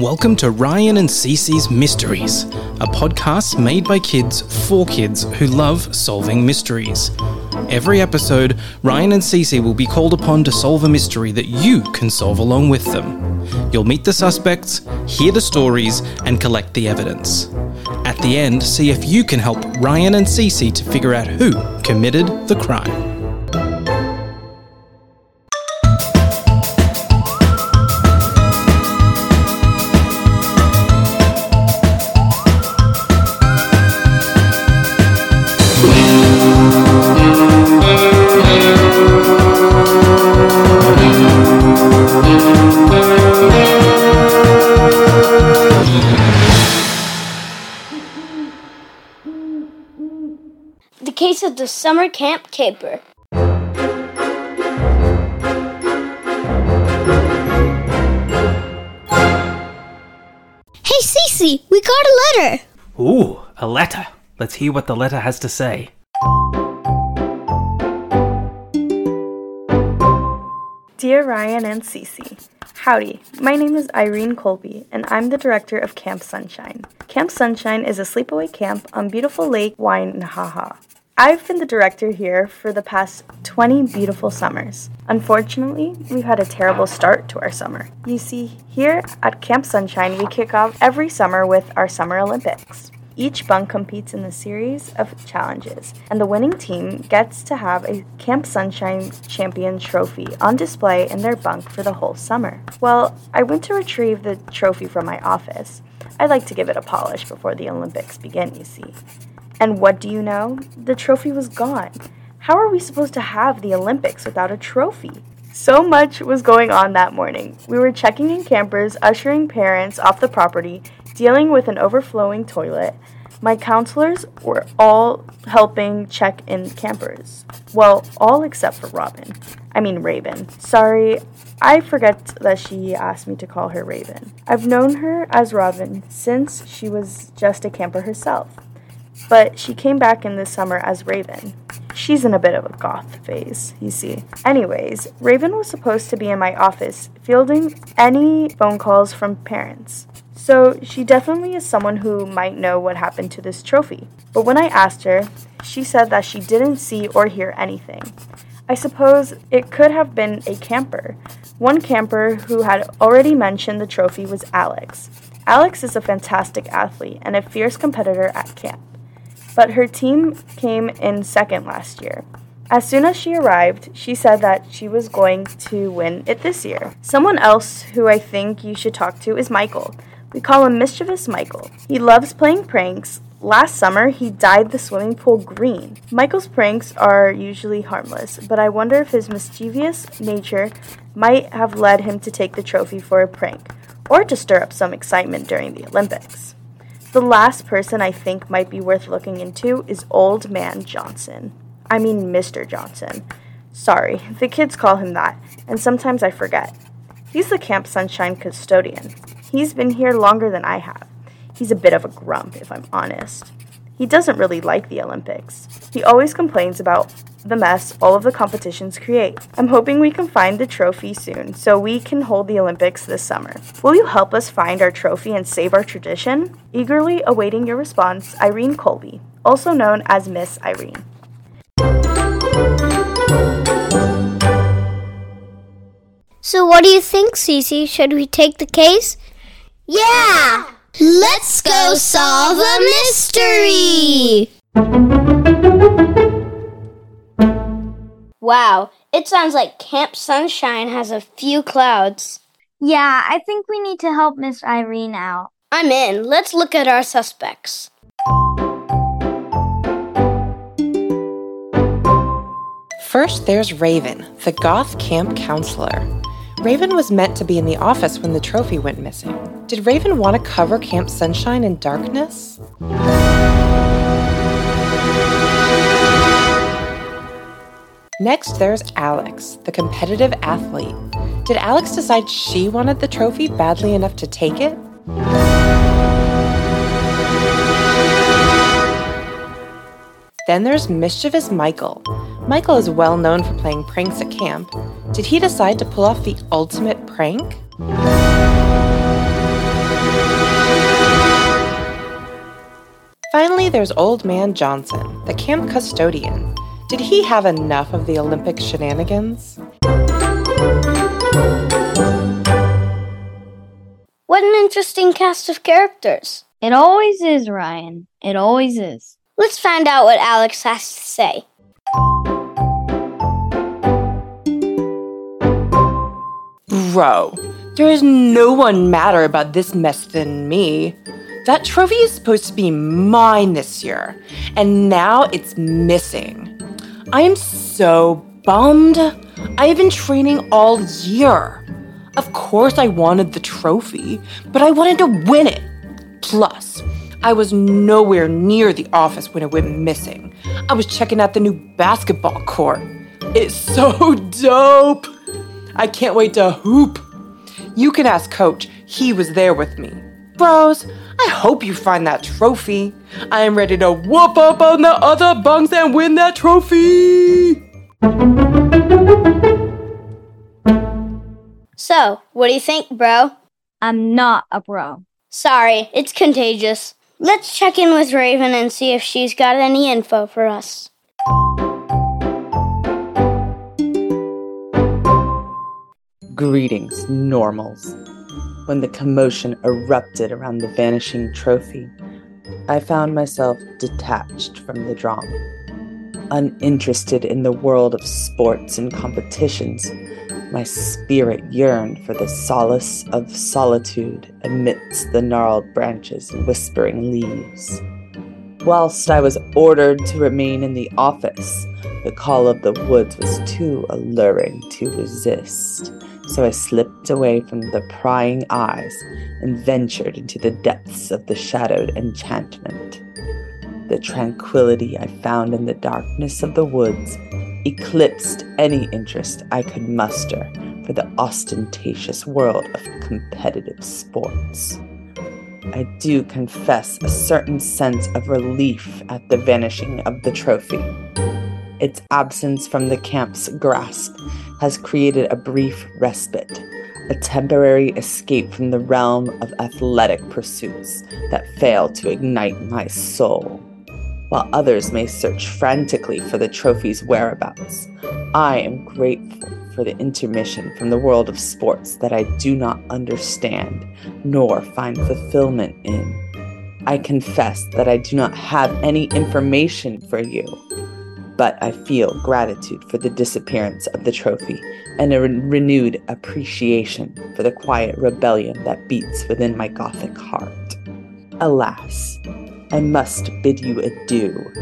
Welcome to Ryan and Cece's Mysteries, a podcast made by kids for kids who love solving mysteries. Every episode, Ryan and Cece will be called upon to solve a mystery that you can solve along with them. You'll meet the suspects, hear the stories, and collect the evidence. At the end, see if you can help Ryan and Cece to figure out who committed the crime. Of the summer camp caper. Hey, Cece, we got a letter. Ooh, a letter. Let's hear what the letter has to say. Dear Ryan and Cece, Howdy, my name is Irene Colby, and I'm the director of Camp Sunshine. Camp Sunshine is a sleepaway camp on beautiful Lake Wainaha. I've been the director here for the past 20 beautiful summers. Unfortunately, we've had a terrible start to our summer. You see, here at Camp Sunshine, we kick off every summer with our Summer Olympics. Each bunk competes in a series of challenges, and the winning team gets to have a Camp Sunshine Champion trophy on display in their bunk for the whole summer. Well, I went to retrieve the trophy from my office. I like to give it a polish before the Olympics begin, you see. And what do you know? The trophy was gone. How are we supposed to have the Olympics without a trophy? So much was going on that morning. We were checking in campers, ushering parents off the property, dealing with an overflowing toilet. My counselors were all helping check in campers. Well, all except for Robin. I mean, Raven. Sorry, I forget that she asked me to call her Raven. I've known her as Robin since she was just a camper herself but she came back in the summer as Raven. She's in a bit of a goth phase, you see. Anyways, Raven was supposed to be in my office fielding any phone calls from parents. So she definitely is someone who might know what happened to this trophy. But when I asked her, she said that she didn't see or hear anything. I suppose it could have been a camper. One camper who had already mentioned the trophy was Alex. Alex is a fantastic athlete and a fierce competitor at camp but her team came in second last year. As soon as she arrived, she said that she was going to win it this year. Someone else who I think you should talk to is Michael. We call him Mischievous Michael. He loves playing pranks. Last summer, he dyed the swimming pool green. Michael's pranks are usually harmless, but I wonder if his mischievous nature might have led him to take the trophy for a prank, or to stir up some excitement during the Olympics. The last person I think might be worth looking into is Old Man Johnson. I mean, Mr. Johnson. Sorry, the kids call him that, and sometimes I forget. He's the Camp Sunshine custodian. He's been here longer than I have. He's a bit of a grump, if I'm honest. He doesn't really like the Olympics. He always complains about the mess all of the competitions create. I'm hoping we can find the trophy soon so we can hold the Olympics this summer. Will you help us find our trophy and save our tradition? Eagerly awaiting your response, Irene Colby, also known as Miss Irene. So, what do you think, Cece? Should we take the case? Yeah! Let's go solve a mystery! Wow, it sounds like Camp Sunshine has a few clouds. Yeah, I think we need to help Miss Irene out. I'm in. Let's look at our suspects. First, there's Raven, the goth camp counselor. Raven was meant to be in the office when the trophy went missing. Did Raven want to cover Camp Sunshine in darkness? Next, there's Alex, the competitive athlete. Did Alex decide she wanted the trophy badly enough to take it? Then there's mischievous Michael. Michael is well known for playing pranks at camp. Did he decide to pull off the ultimate prank? Finally, there's Old Man Johnson, the camp custodian. Did he have enough of the Olympic shenanigans? What an interesting cast of characters. It always is, Ryan. It always is. Let's find out what Alex has to say. Bro, there is no one madder about this mess than me. That trophy is supposed to be mine this year, and now it's missing. I am so bummed. I have been training all year. Of course, I wanted the trophy, but I wanted to win it. Plus, I was nowhere near the office when it went missing. I was checking out the new basketball court. It's so dope. I can't wait to hoop. You can ask Coach, he was there with me. Bros, I hope you find that trophy. I am ready to whoop up on the other bunks and win that trophy. So, what do you think, bro? I'm not a bro. Sorry, it's contagious. Let's check in with Raven and see if she's got any info for us. Greetings, normals. When the commotion erupted around the vanishing trophy, I found myself detached from the drama. Uninterested in the world of sports and competitions, my spirit yearned for the solace of solitude amidst the gnarled branches and whispering leaves. Whilst I was ordered to remain in the office, the call of the woods was too alluring to resist so I slipped away from the prying eyes and ventured into the depths of the shadowed enchantment. The tranquility I found in the darkness of the woods eclipsed any interest I could muster for the ostentatious world of competitive sports. I do confess a certain sense of relief at the vanishing of the trophy. Its absence from the camp's grasp has created a brief respite, a temporary escape from the realm of athletic pursuits that fail to ignite my soul. While others may search frantically for the trophy's whereabouts, I am grateful for the intermission from the world of sports that I do not understand nor find fulfillment in. I confess that I do not have any information for you but I feel gratitude for the disappearance of the trophy and a re- renewed appreciation for the quiet rebellion that beats within my Gothic heart. Alas, I must bid you adieu.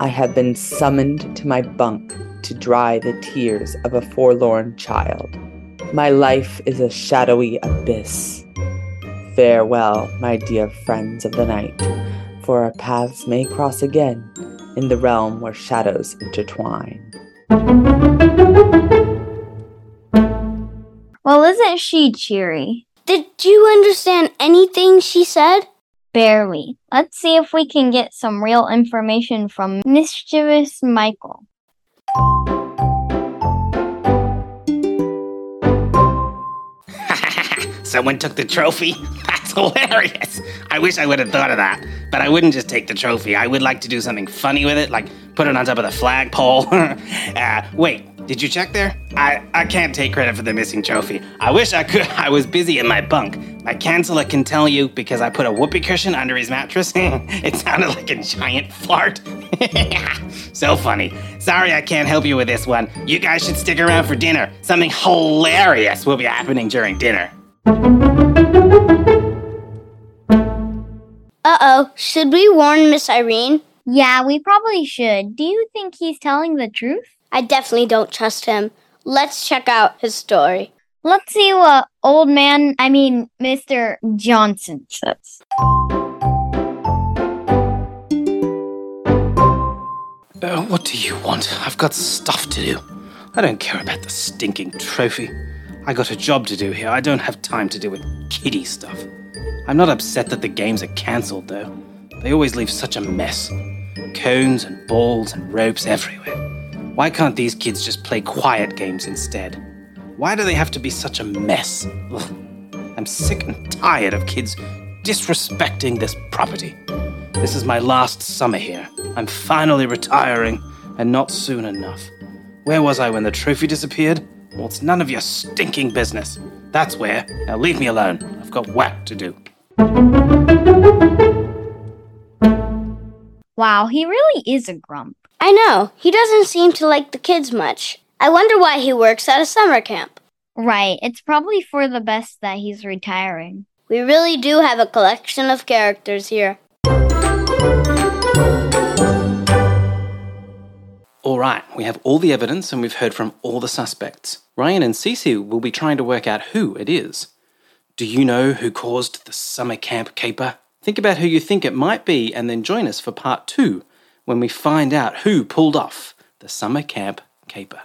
I have been summoned to my bunk to dry the tears of a forlorn child. My life is a shadowy abyss. Farewell, my dear friends of the night, for our paths may cross again in the realm where shadows intertwine. Well, isn't she cheery? Did you understand anything she said? Barely. Let's see if we can get some real information from Mischievous Michael. Someone took the trophy? That's hilarious. I wish I would have thought of that. But I wouldn't just take the trophy. I would like to do something funny with it, like put it on top of the flagpole. uh, wait, did you check there? I, I can't take credit for the missing trophy. I wish I could. I was busy in my bunk. My counselor can tell you because I put a whoopee cushion under his mattress. it sounded like a giant fart. so funny. Sorry I can't help you with this one. You guys should stick around for dinner. Something hilarious will be happening during dinner. Uh oh, should we warn Miss Irene? Yeah, we probably should. Do you think he's telling the truth? I definitely don't trust him. Let's check out his story. Let's see what old man, I mean, Mr. Johnson says. Uh, what do you want? I've got stuff to do. I don't care about the stinking trophy. I got a job to do here. I don't have time to deal with kiddie stuff. I'm not upset that the games are cancelled, though. They always leave such a mess cones and balls and ropes everywhere. Why can't these kids just play quiet games instead? Why do they have to be such a mess? Ugh. I'm sick and tired of kids disrespecting this property. This is my last summer here. I'm finally retiring, and not soon enough. Where was I when the trophy disappeared? Well, it's none of your stinking business. That's where. Now leave me alone. I've got work to do. Wow, he really is a grump. I know. He doesn't seem to like the kids much. I wonder why he works at a summer camp. Right, it's probably for the best that he's retiring. We really do have a collection of characters here. All right, we have all the evidence and we've heard from all the suspects. Ryan and Cece will be trying to work out who it is. Do you know who caused the summer camp caper? Think about who you think it might be and then join us for part two when we find out who pulled off the summer camp caper.